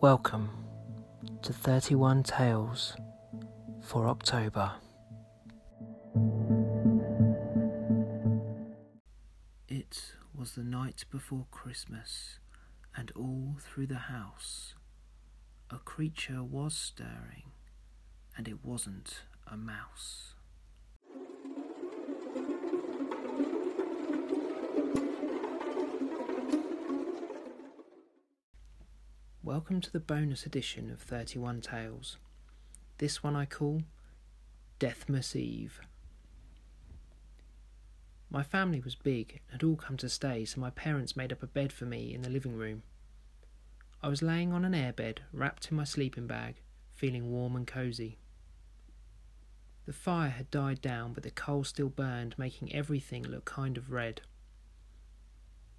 Welcome to 31 Tales for October. It was the night before Christmas, and all through the house a creature was stirring, and it wasn't a mouse. Welcome to the bonus edition of 31 Tales. This one I call Deathmas Eve. My family was big and had all come to stay, so my parents made up a bed for me in the living room. I was laying on an airbed, wrapped in my sleeping bag, feeling warm and cosy. The fire had died down, but the coal still burned, making everything look kind of red.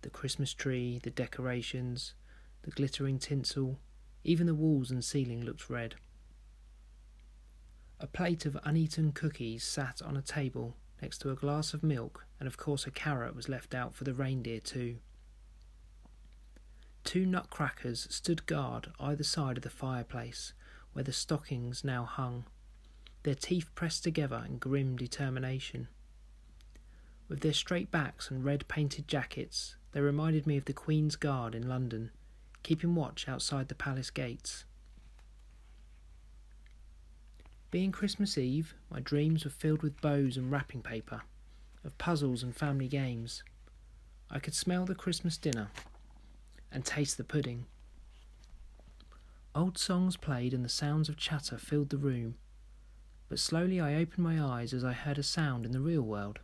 The Christmas tree, the decorations, the glittering tinsel, even the walls and ceiling looked red. A plate of uneaten cookies sat on a table next to a glass of milk, and of course a carrot was left out for the reindeer too. Two nutcrackers stood guard either side of the fireplace, where the stockings now hung, their teeth pressed together in grim determination. With their straight backs and red painted jackets, they reminded me of the Queen's Guard in London, keeping watch outside the palace gates. Being Christmas Eve, my dreams were filled with bows and wrapping paper, of puzzles and family games. I could smell the Christmas dinner and taste the pudding. Old songs played and the sounds of chatter filled the room, but slowly I opened my eyes as I heard a sound in the real world.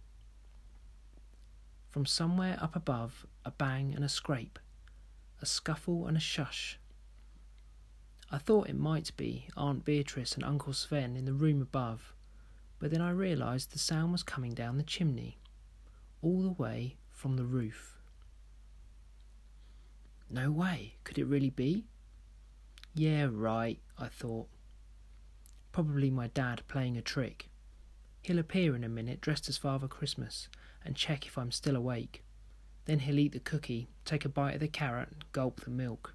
From somewhere up above, a bang and a scrape, a scuffle and a shush. I thought it might be Aunt Beatrice and Uncle Sven in the room above, but then I realised the sound was coming down the chimney, all the way from the roof. No way, could it really be? Yeah, right, I thought. Probably my dad playing a trick. He'll appear in a minute dressed as Father Christmas and check if I'm still awake. Then he'll eat the cookie, take a bite of the carrot, and gulp the milk.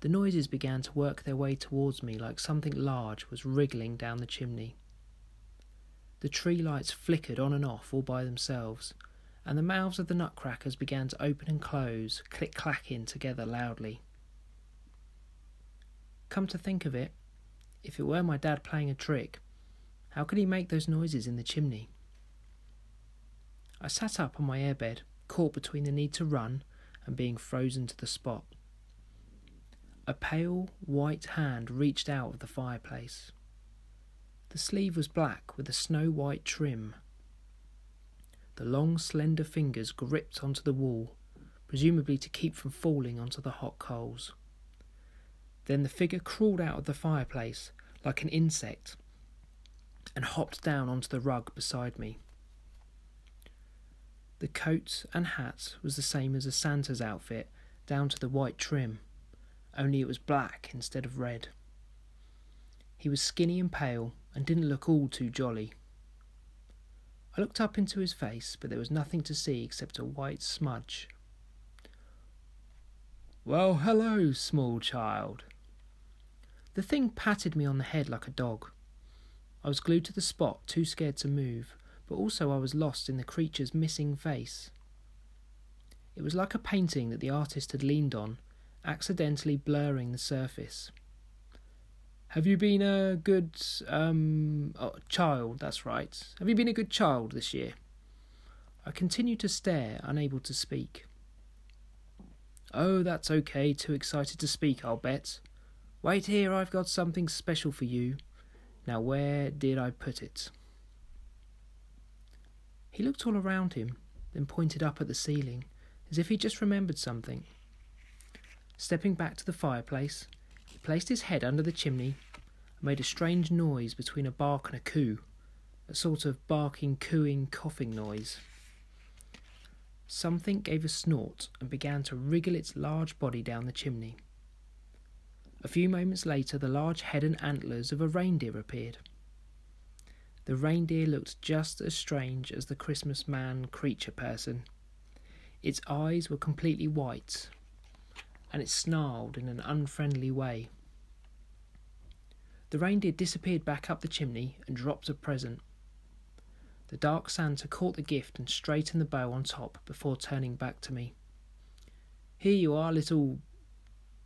The noises began to work their way towards me like something large was wriggling down the chimney. The tree lights flickered on and off all by themselves, and the mouths of the nutcrackers began to open and close, click clacking together loudly. Come to think of it, if it were my dad playing a trick, how could he make those noises in the chimney? I sat up on my airbed, caught between the need to run and being frozen to the spot. A pale, white hand reached out of the fireplace. The sleeve was black with a snow white trim. The long, slender fingers gripped onto the wall, presumably to keep from falling onto the hot coals. Then the figure crawled out of the fireplace like an insect and hopped down onto the rug beside me. The coat and hat was the same as a Santa's outfit, down to the white trim, only it was black instead of red. He was skinny and pale and didn't look all too jolly. I looked up into his face, but there was nothing to see except a white smudge. Well, hello, small child. The thing patted me on the head like a dog. I was glued to the spot, too scared to move, but also I was lost in the creature's missing face. It was like a painting that the artist had leaned on, accidentally blurring the surface. Have you been a good um, oh, child? That's right. Have you been a good child this year? I continued to stare, unable to speak. Oh, that's okay. Too excited to speak, I'll bet. Wait here, I've got something special for you. Now, where did I put it? He looked all around him, then pointed up at the ceiling, as if he just remembered something. Stepping back to the fireplace, he placed his head under the chimney and made a strange noise between a bark and a coo, a sort of barking, cooing, coughing noise. Something gave a snort and began to wriggle its large body down the chimney. A few moments later, the large head and antlers of a reindeer appeared. The reindeer looked just as strange as the Christmas man creature person. Its eyes were completely white, and it snarled in an unfriendly way. The reindeer disappeared back up the chimney and dropped a present. The dark Santa caught the gift and straightened the bow on top before turning back to me. Here you are, little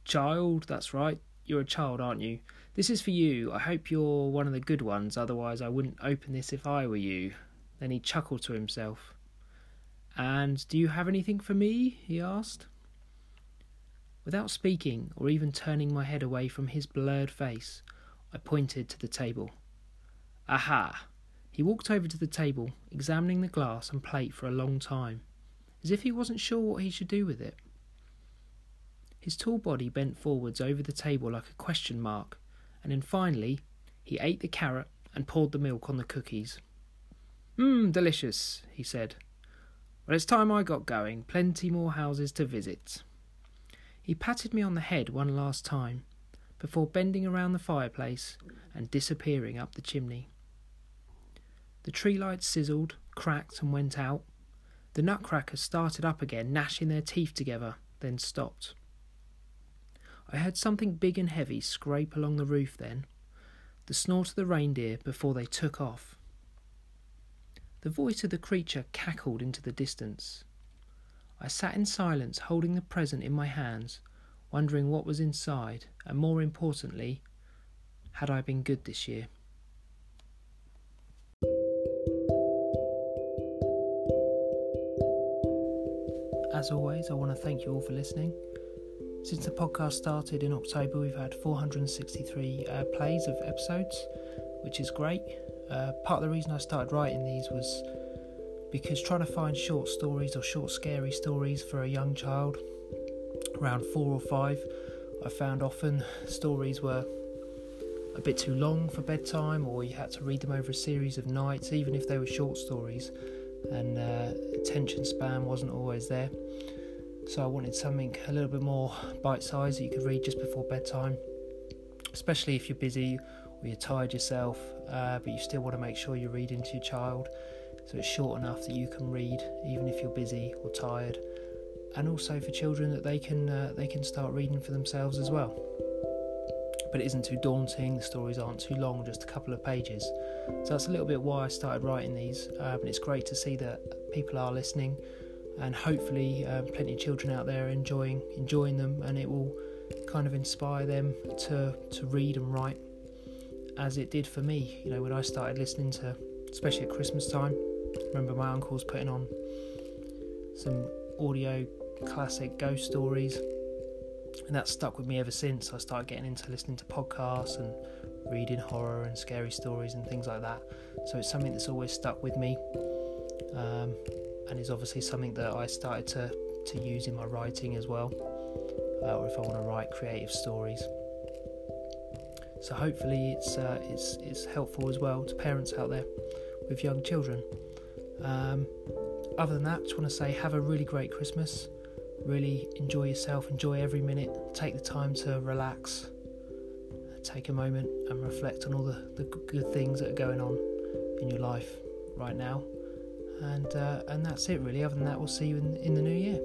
child. That's right, you're a child, aren't you? This is for you. I hope you're one of the good ones, otherwise, I wouldn't open this if I were you. Then he chuckled to himself. And do you have anything for me? he asked. Without speaking or even turning my head away from his blurred face, I pointed to the table. Aha! He walked over to the table, examining the glass and plate for a long time, as if he wasn't sure what he should do with it. His tall body bent forwards over the table like a question mark, and then finally he ate the carrot and poured the milk on the cookies. Mmm, delicious, he said. Well, it's time I got going. Plenty more houses to visit. He patted me on the head one last time, before bending around the fireplace and disappearing up the chimney. The tree lights sizzled, cracked, and went out. The nutcrackers started up again, gnashing their teeth together, then stopped. I heard something big and heavy scrape along the roof then, the snort of the reindeer before they took off. The voice of the creature cackled into the distance. I sat in silence, holding the present in my hands, wondering what was inside, and more importantly, had I been good this year? As always, I want to thank you all for listening. Since the podcast started in October, we've had 463 uh, plays of episodes, which is great. Uh, part of the reason I started writing these was because trying to find short stories or short scary stories for a young child around four or five, I found often stories were a bit too long for bedtime, or you had to read them over a series of nights, even if they were short stories and uh, attention span wasn't always there. So I wanted something a little bit more bite sized that you could read just before bedtime, especially if you're busy or you're tired yourself, uh, but you still want to make sure you're reading to your child. So it's short enough that you can read even if you're busy or tired, and also for children that they can uh, they can start reading for themselves as well but it isn't too daunting. The stories aren't too long, just a couple of pages. So that's a little bit why I started writing these. And it's great to see that people are listening, and hopefully, um, plenty of children out there enjoying enjoying them, and it will kind of inspire them to to read and write, as it did for me. You know, when I started listening to, especially at Christmas time. remember my uncle's putting on some audio classic ghost stories and that stuck with me ever since. I started getting into listening to podcasts and reading horror and scary stories and things like that. So it's something that's always stuck with me, um, and is obviously something that I started to to use in my writing as well, uh, or if I want to write creative stories. So hopefully it's uh, it's it's helpful as well to parents out there with young children. Um, other than that, just want to say have a really great Christmas. Really enjoy yourself, enjoy every minute, take the time to relax, take a moment and reflect on all the, the good things that are going on in your life right now. And, uh, and that's it, really. Other than that, we'll see you in, in the new year.